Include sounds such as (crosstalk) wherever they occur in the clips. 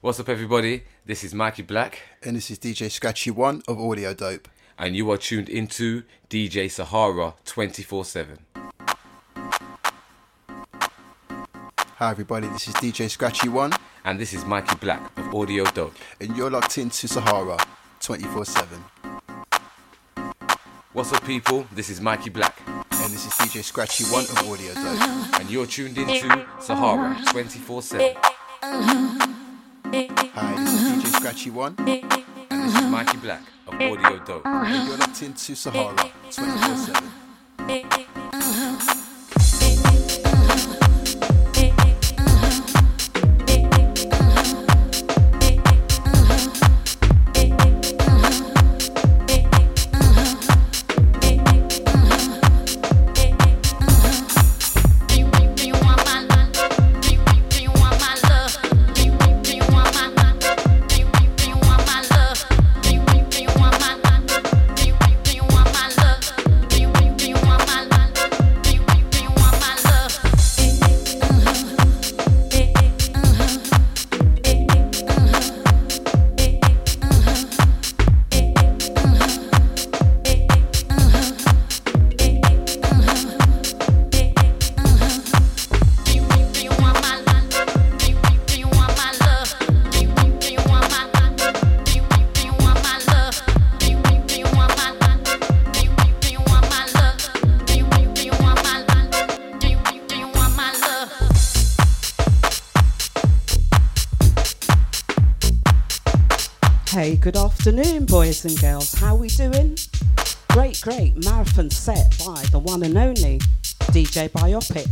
What's up, everybody? This is Mikey Black, And this is DJ Scratchy One of Audio Dope. and you are tuned into DJ Sahara 24 7. Hi everybody, this is DJ Scratchy One, And this is Mikey Black of Audio Dope. and you're locked into Sahara 24/7. What's up, people? This is Mikey Black, And this is DJ Scratchy One of Audio Dope. and you're tuned into Sahara 24 7. Uh-huh. Hi, this is DJ Scratchy One. And this is Mikey Black of Audio Dope. And you're locked into Sahara 24 7. (laughs) boys and girls. How we doing? Great, great marathon set by the one and only DJ Biopic.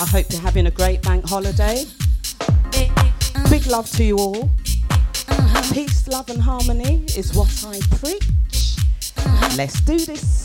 I hope you're having a great bank holiday. Big love to you all. Peace, love, and harmony is what I preach. Let's do this.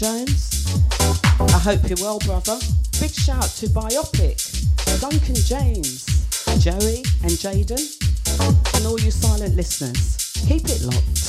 Jones. I hope you're well, brother. Big shout to Biopic, Duncan James, Joey and Jaden, and all you silent listeners. Keep it locked.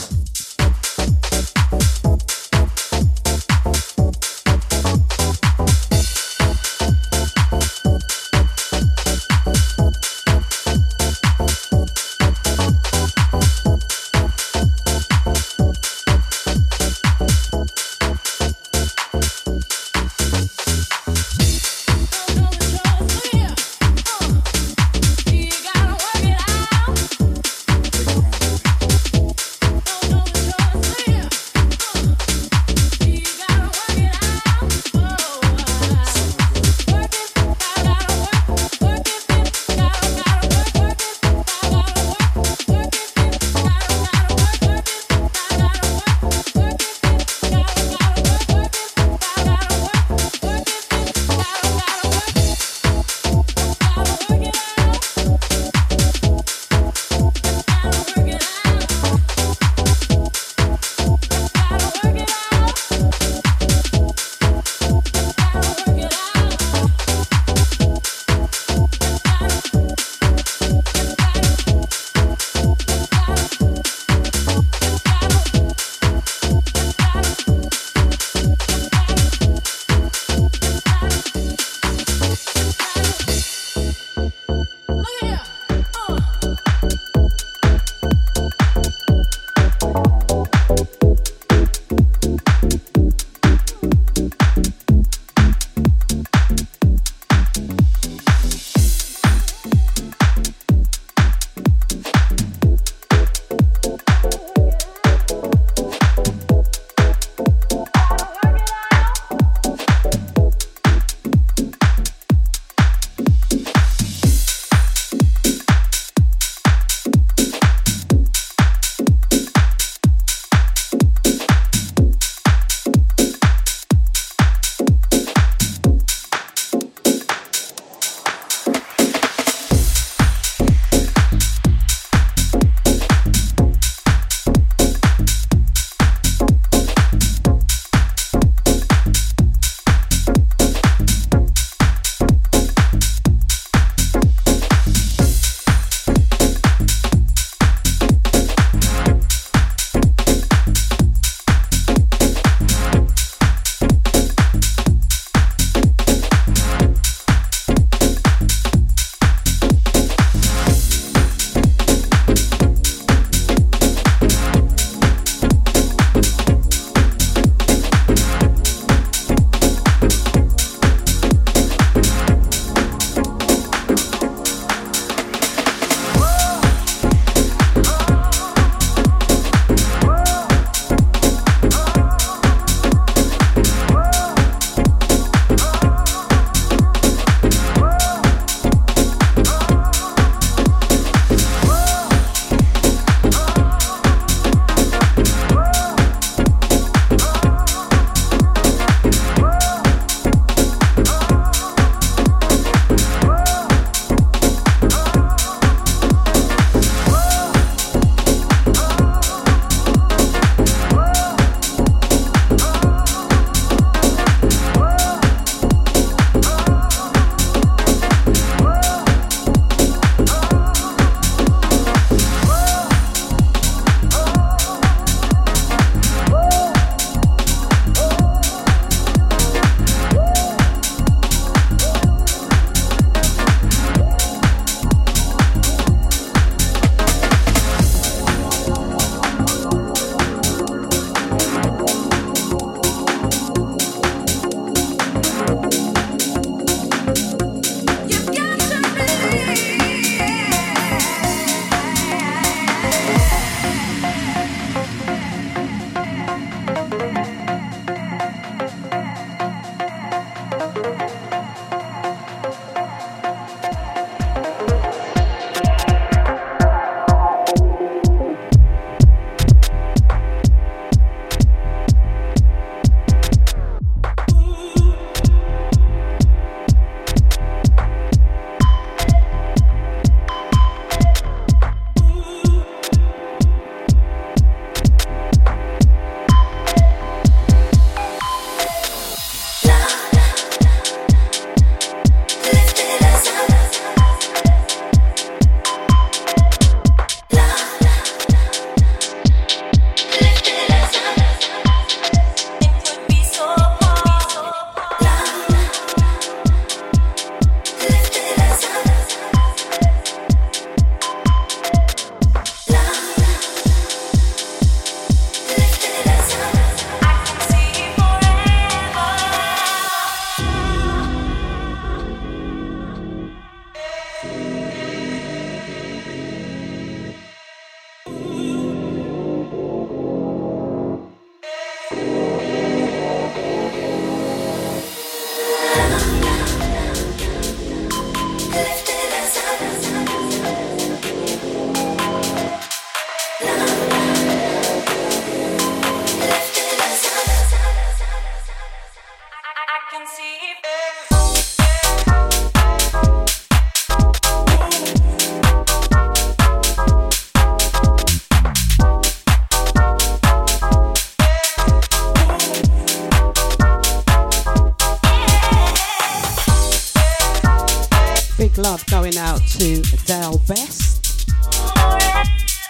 Dale Best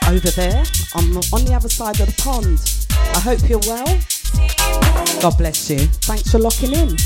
over there on, on the other side of the pond. I hope you're well. God bless you. Thanks for locking in.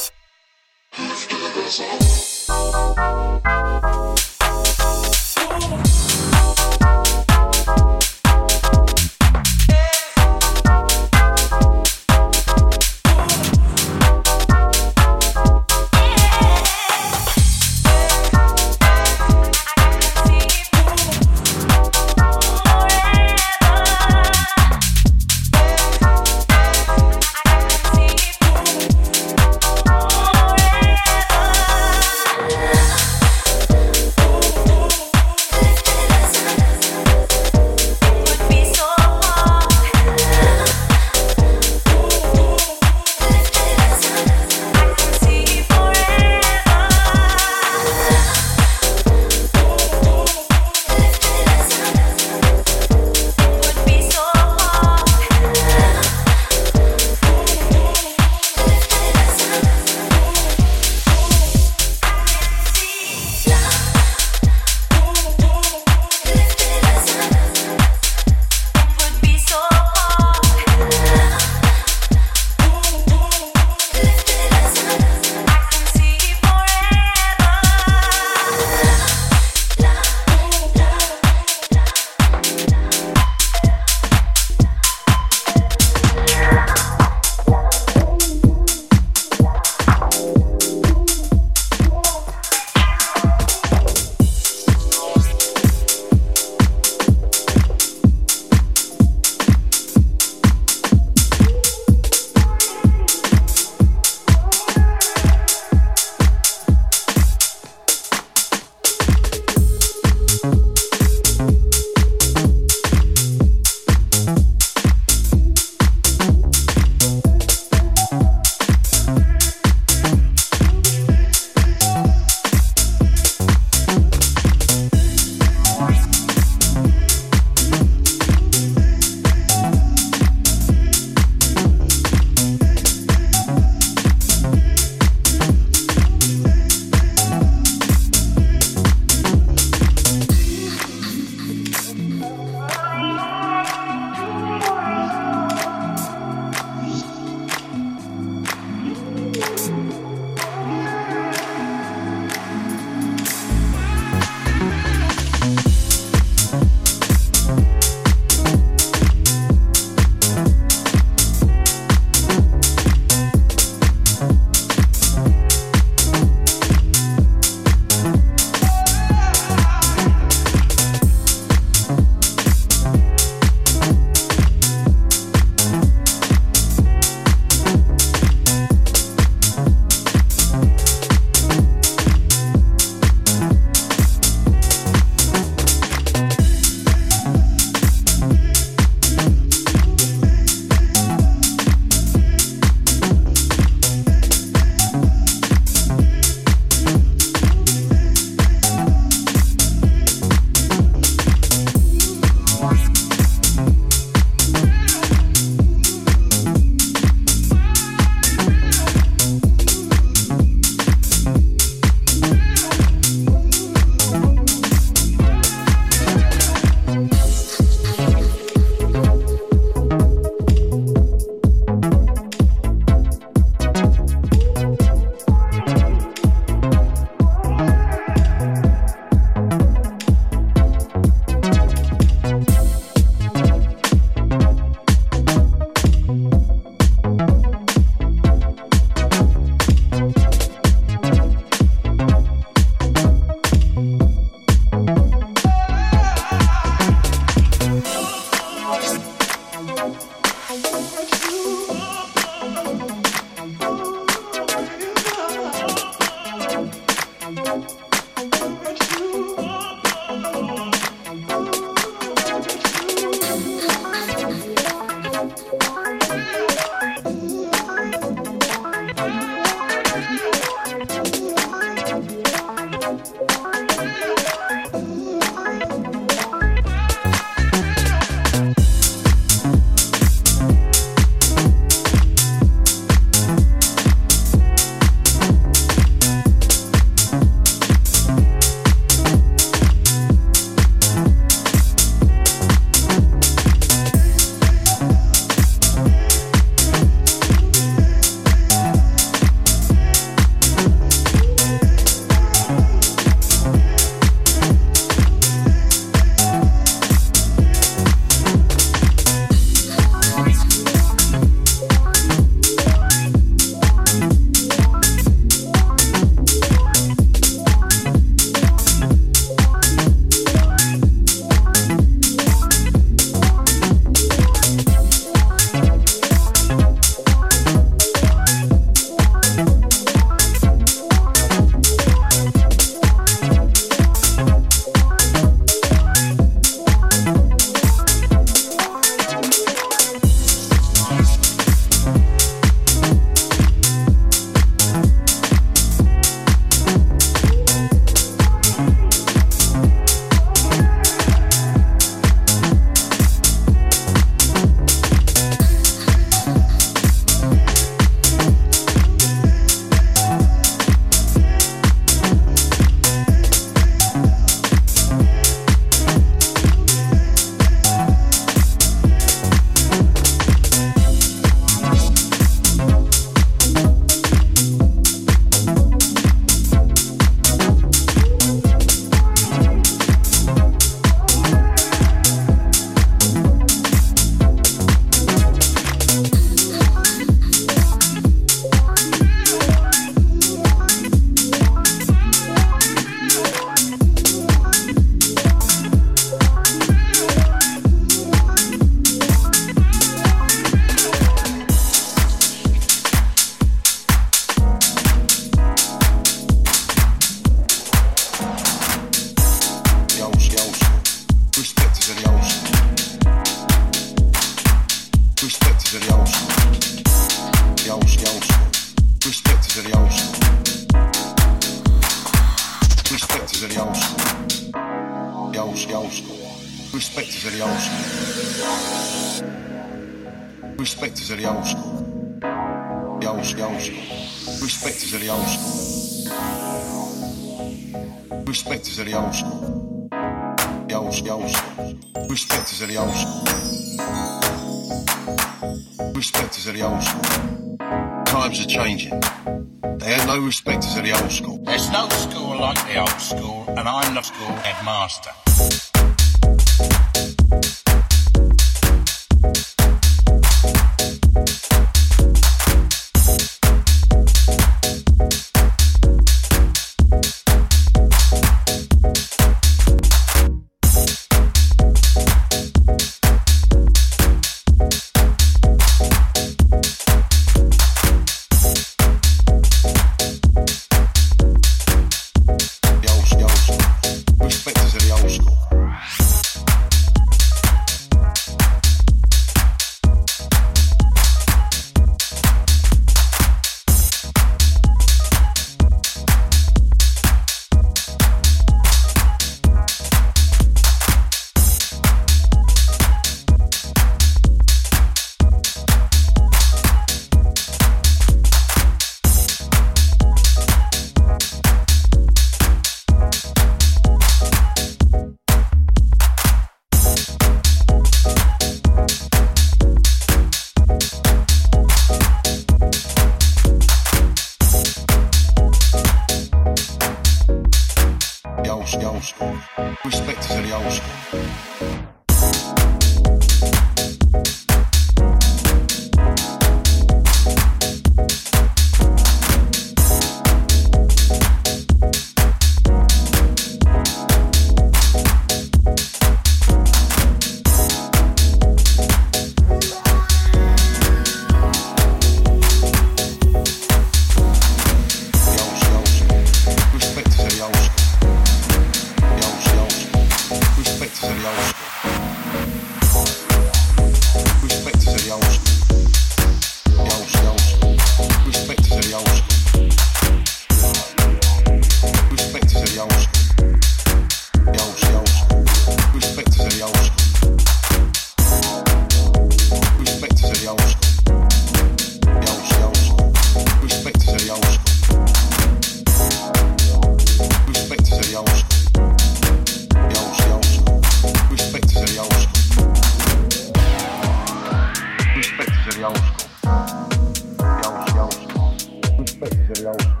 alone.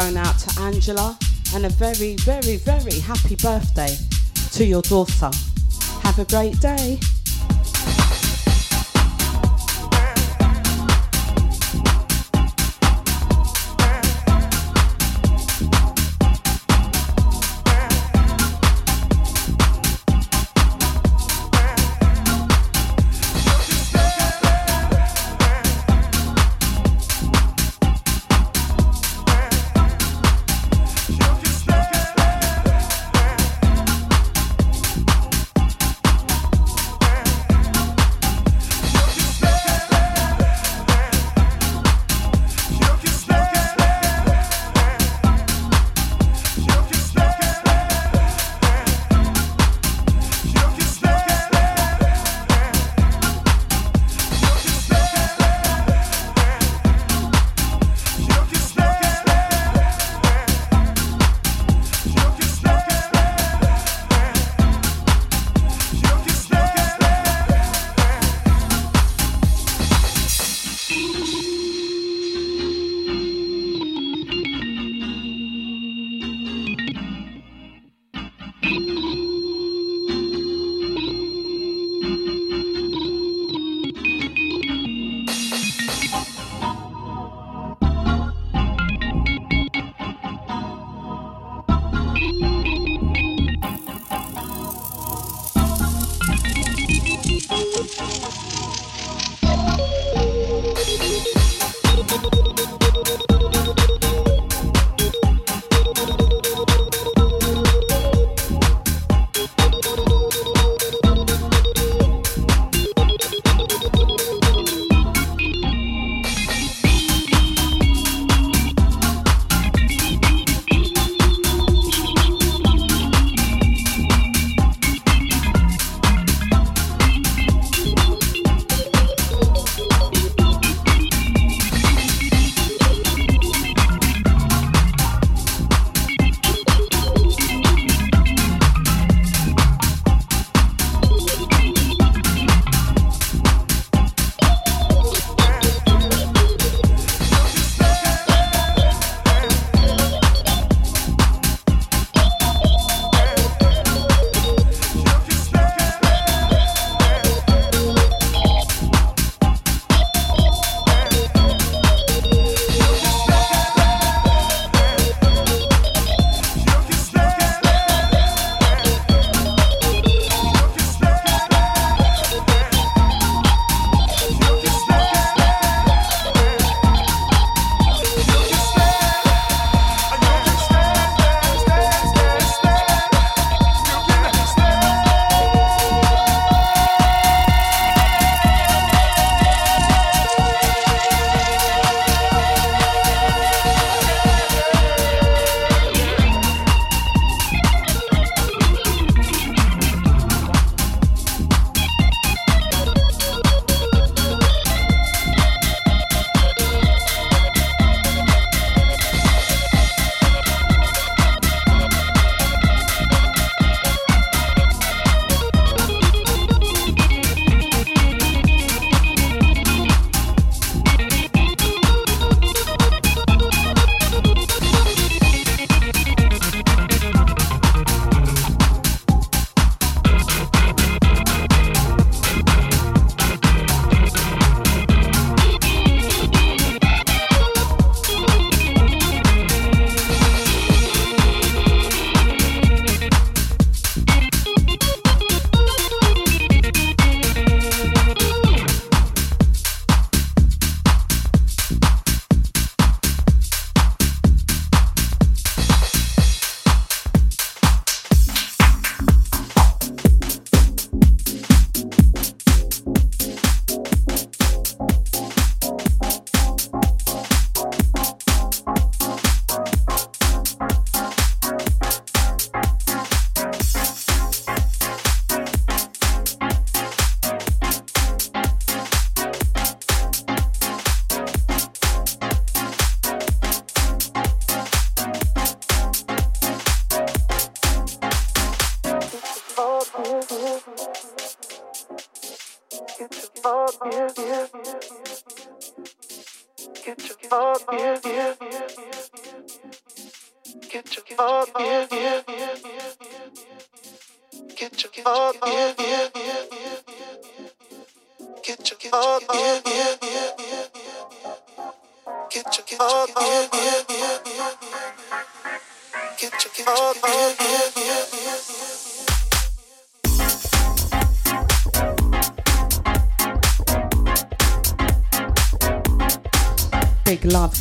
Going out to Angela and a very, very, very happy birthday to your daughter. Have a great day.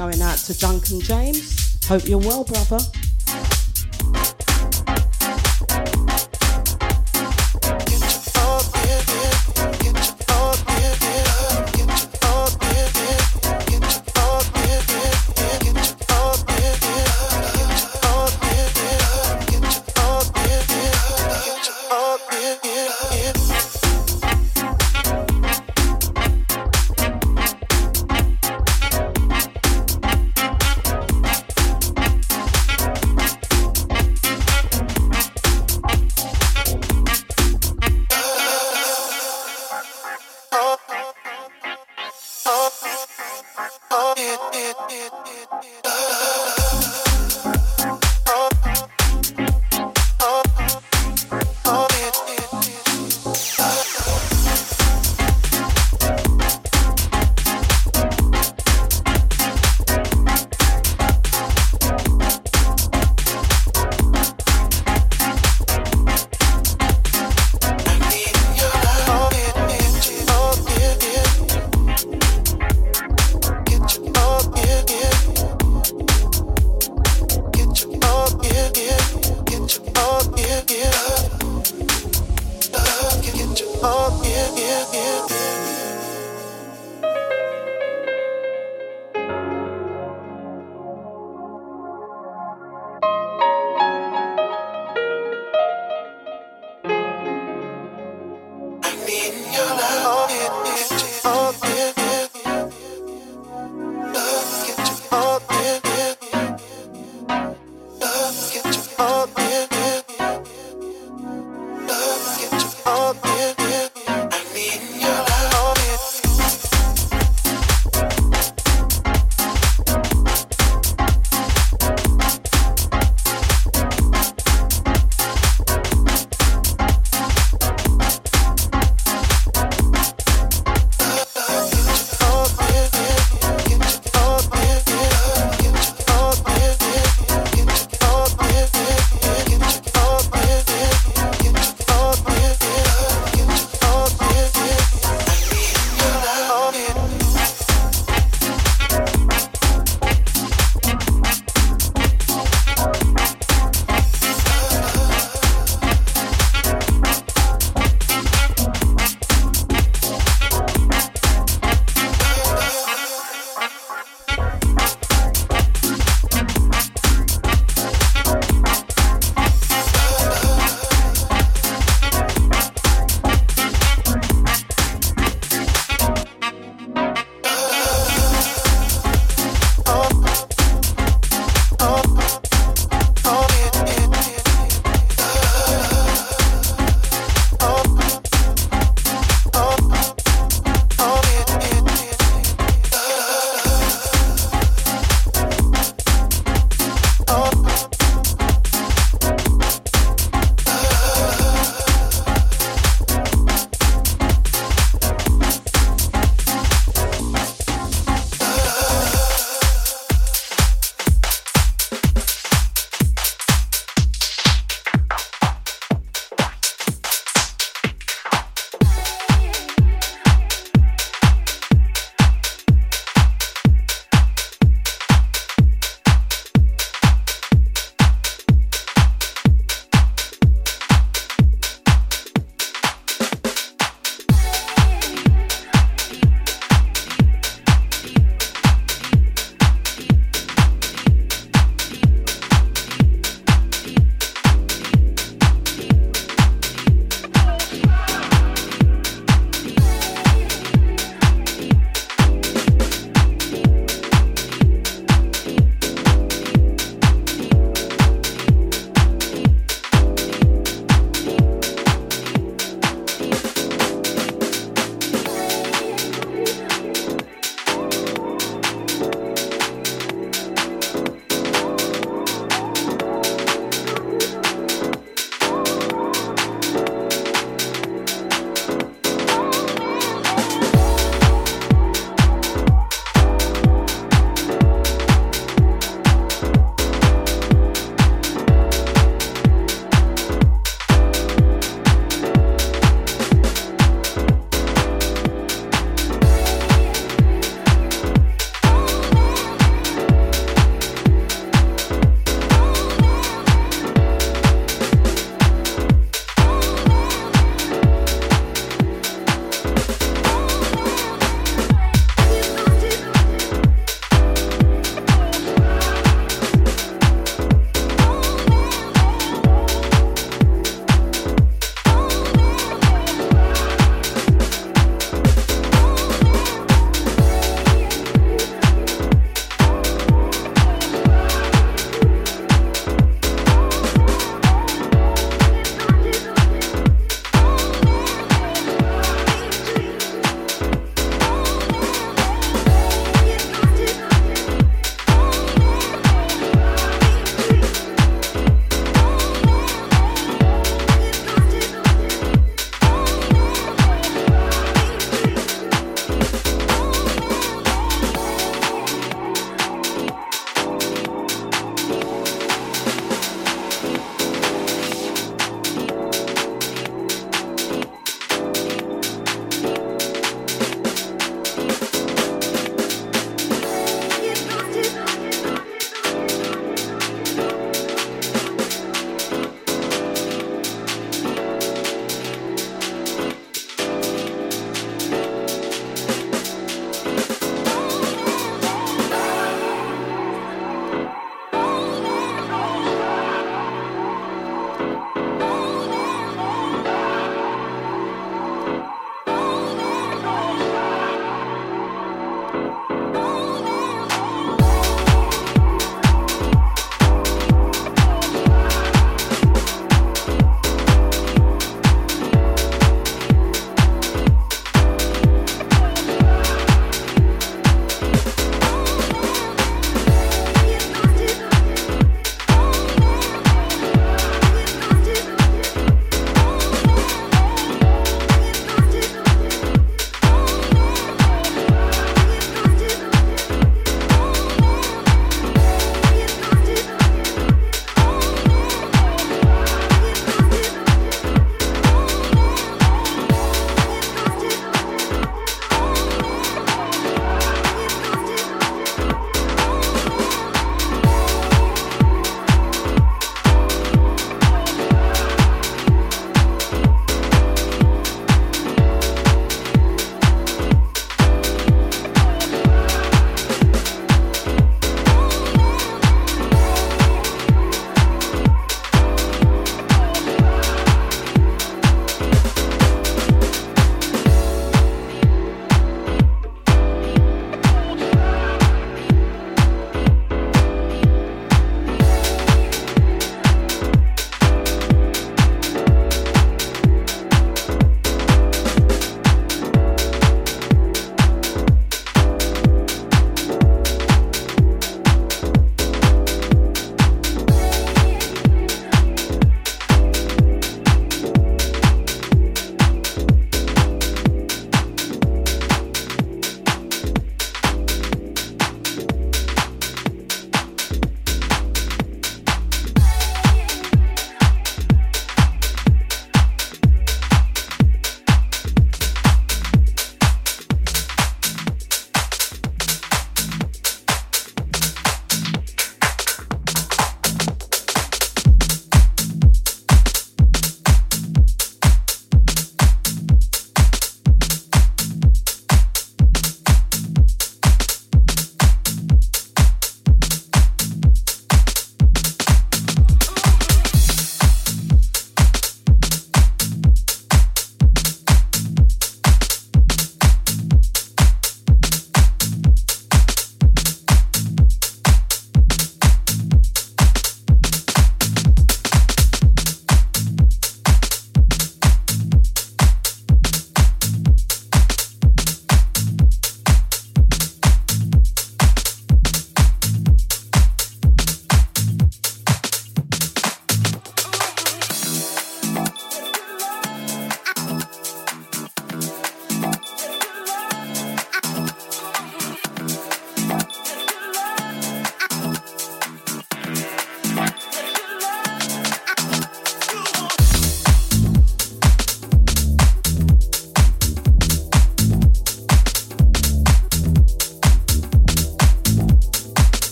Going out to Duncan James. Hope you're well, brother.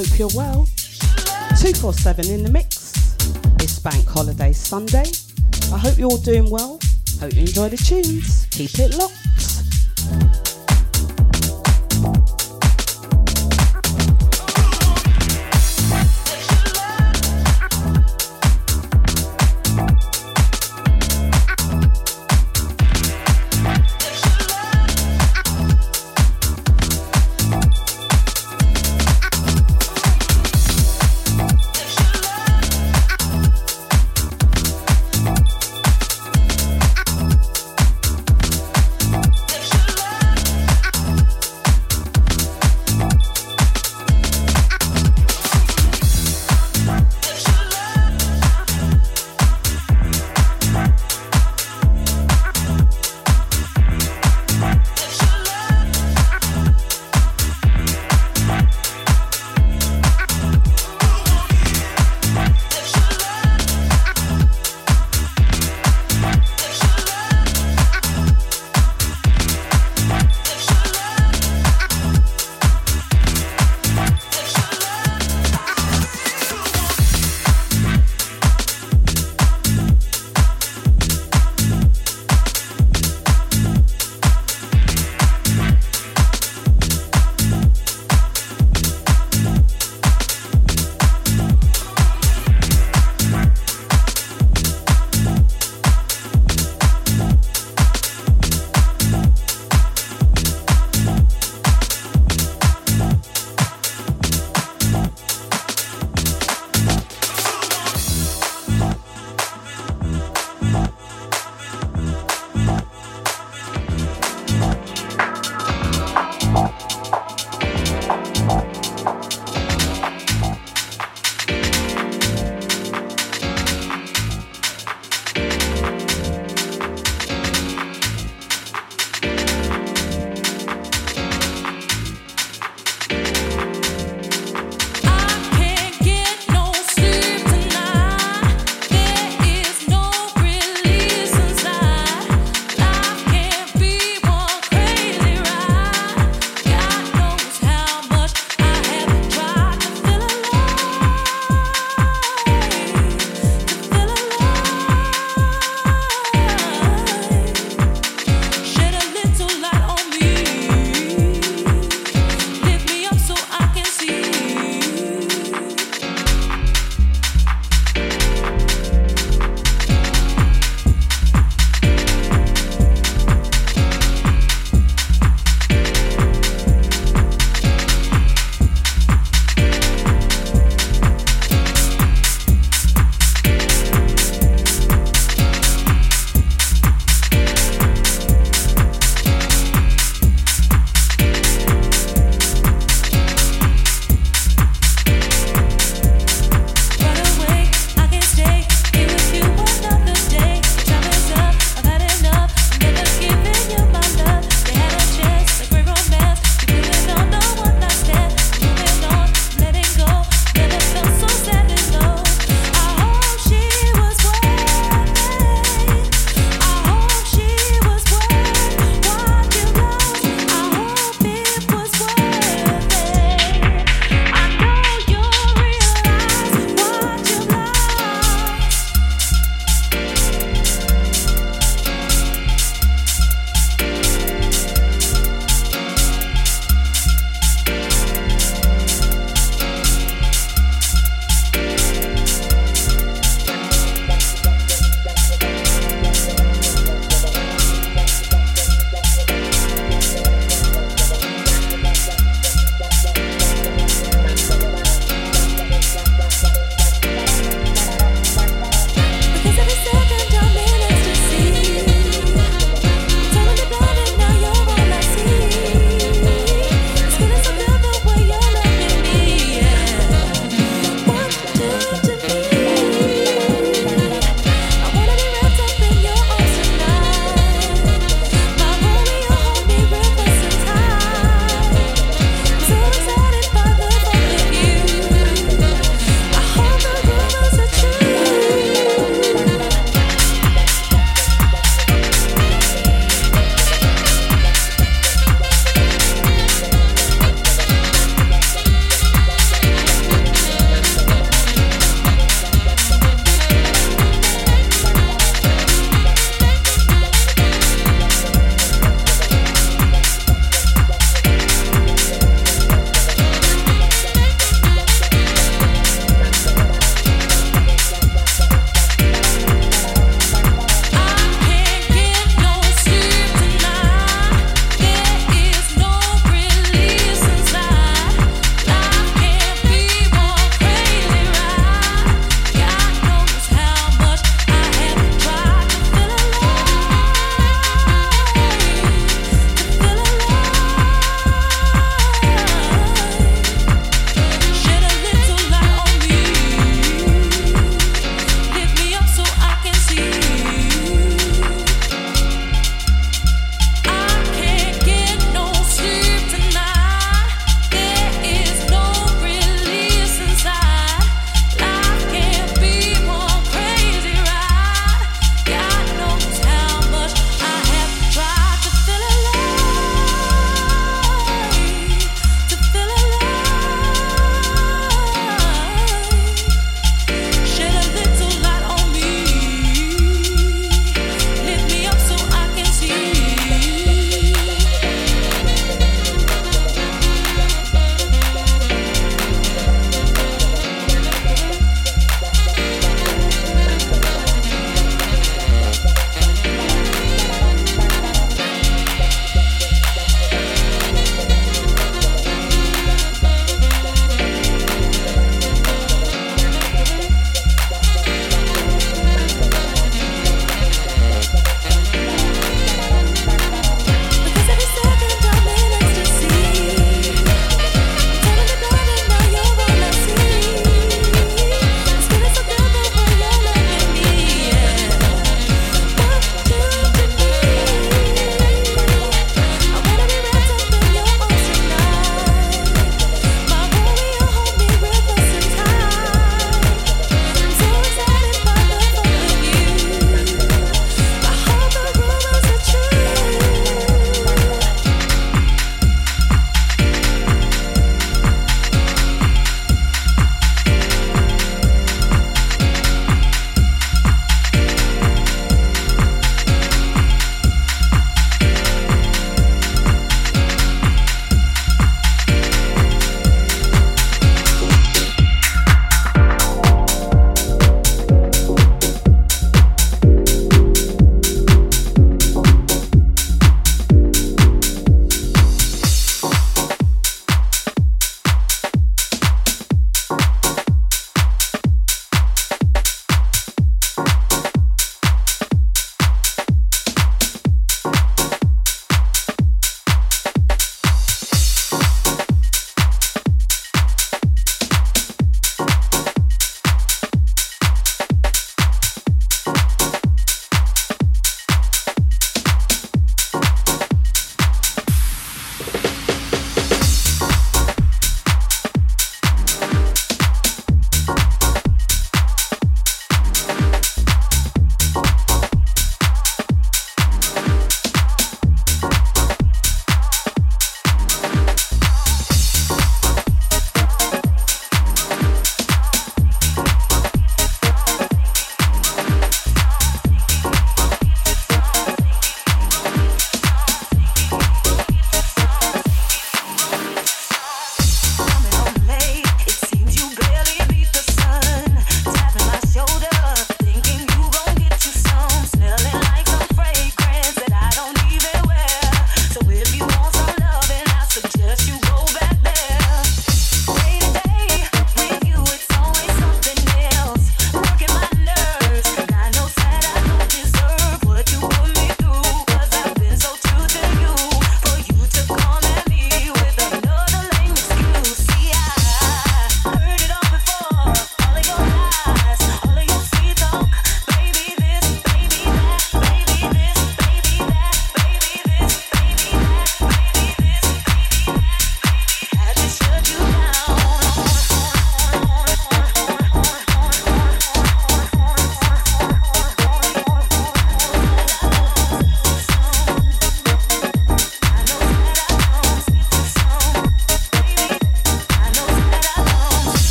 Hope you're well. 247 in the mix. It's Bank Holiday Sunday. I hope you're all doing well. Hope you enjoy the tunes. Keep it locked.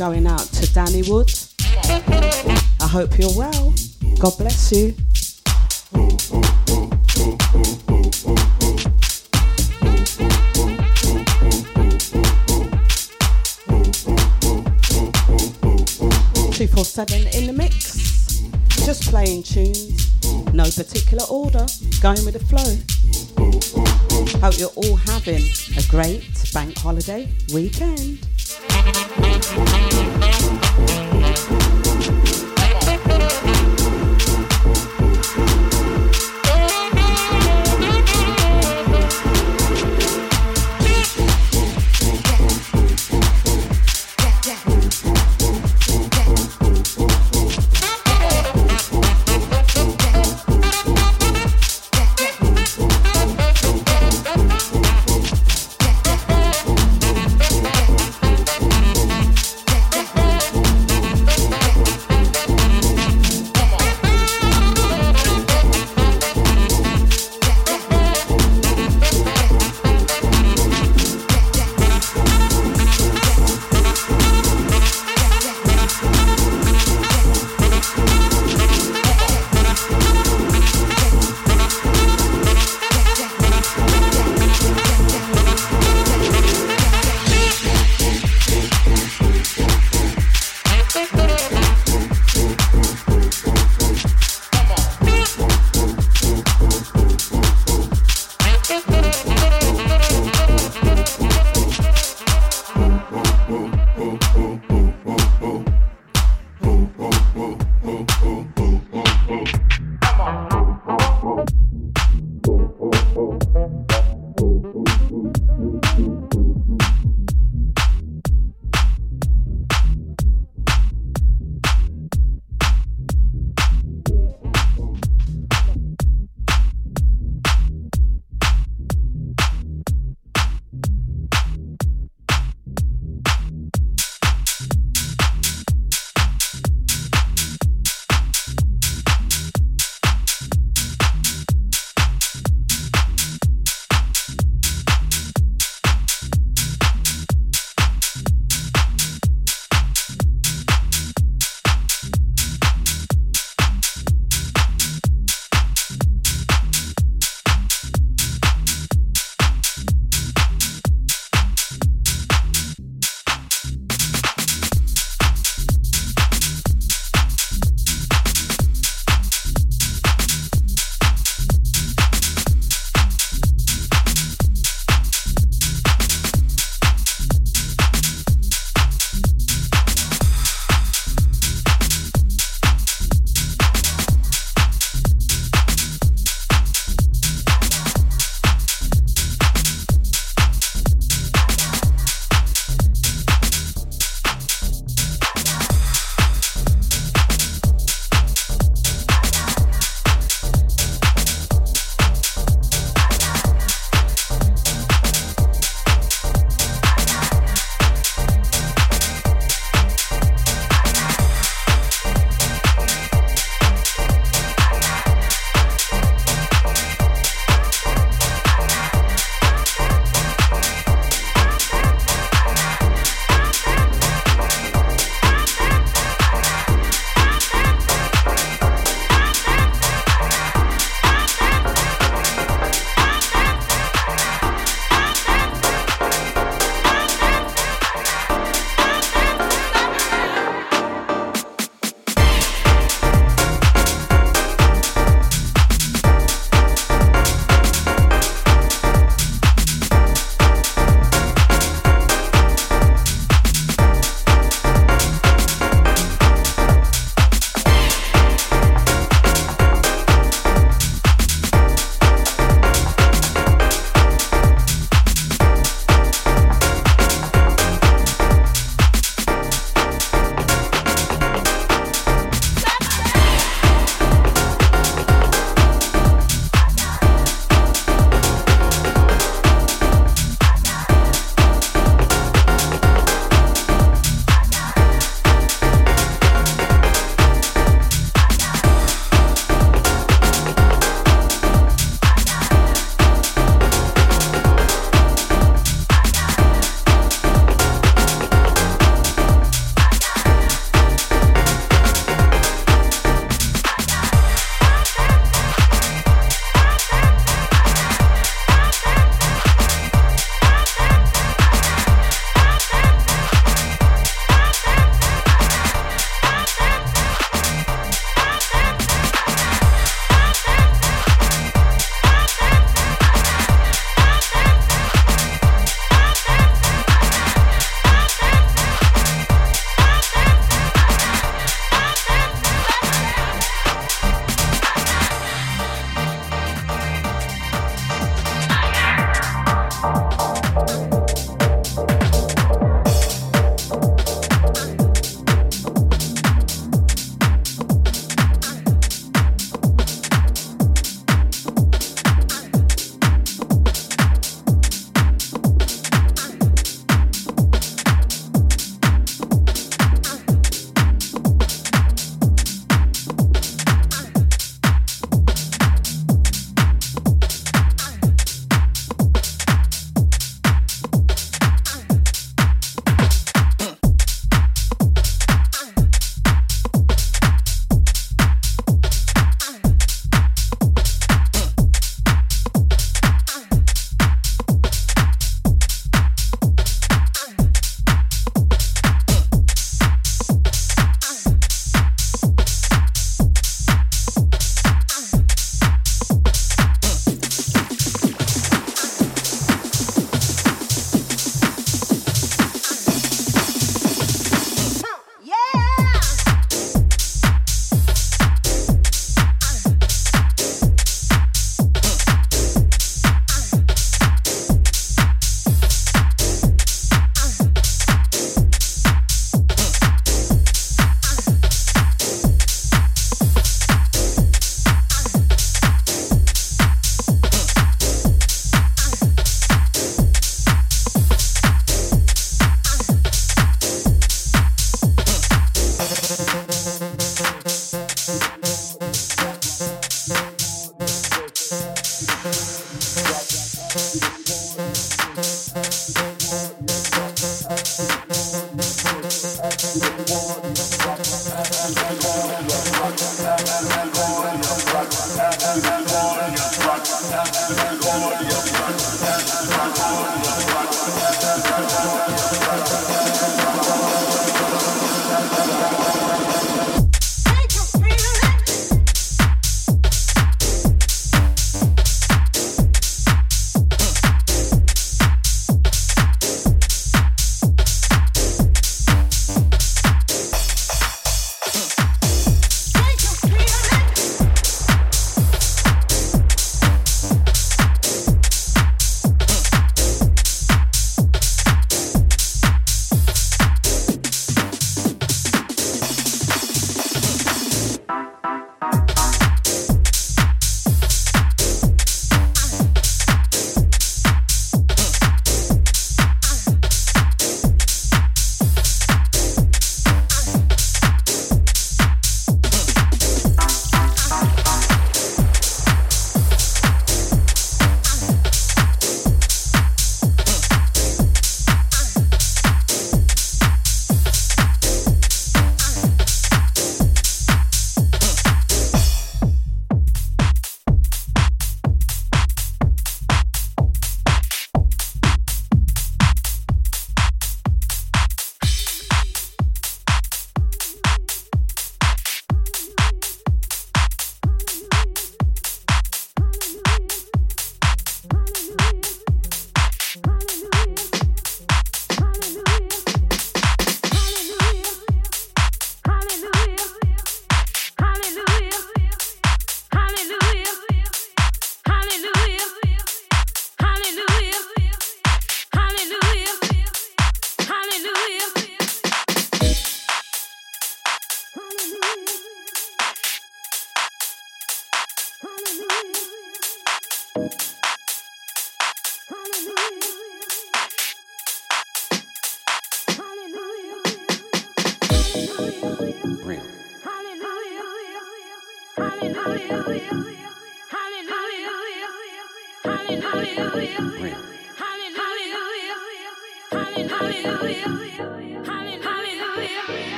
Going out to Danny Wood. I hope you're well. God bless you. Two four seven in the mix. Just playing tunes. No particular order. Going with the flow. Hope you're all having a great bank holiday weekend. Thank you.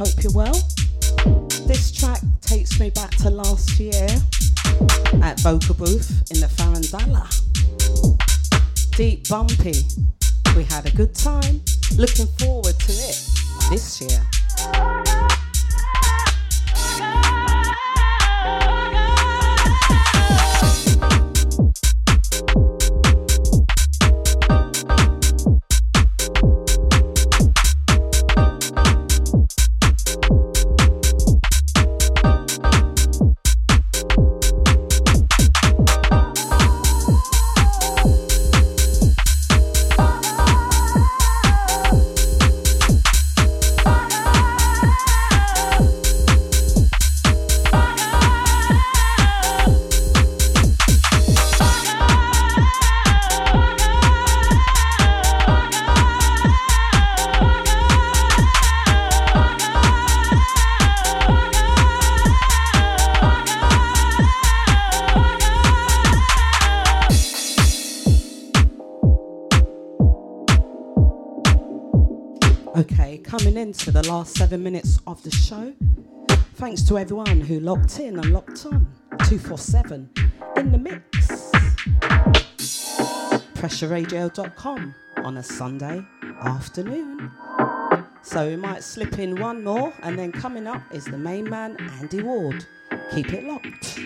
Hope you're well. This track takes me back to last year at Vocal Booth in the Farandala. Deep bumpy. We had a good time. Looking forward to it this year. Seven minutes of the show. Thanks to everyone who locked in and locked on 247 in the mix. PressureRadio.com on a Sunday afternoon. So we might slip in one more, and then coming up is the main man, Andy Ward. Keep it locked.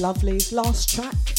Lovelies, last track.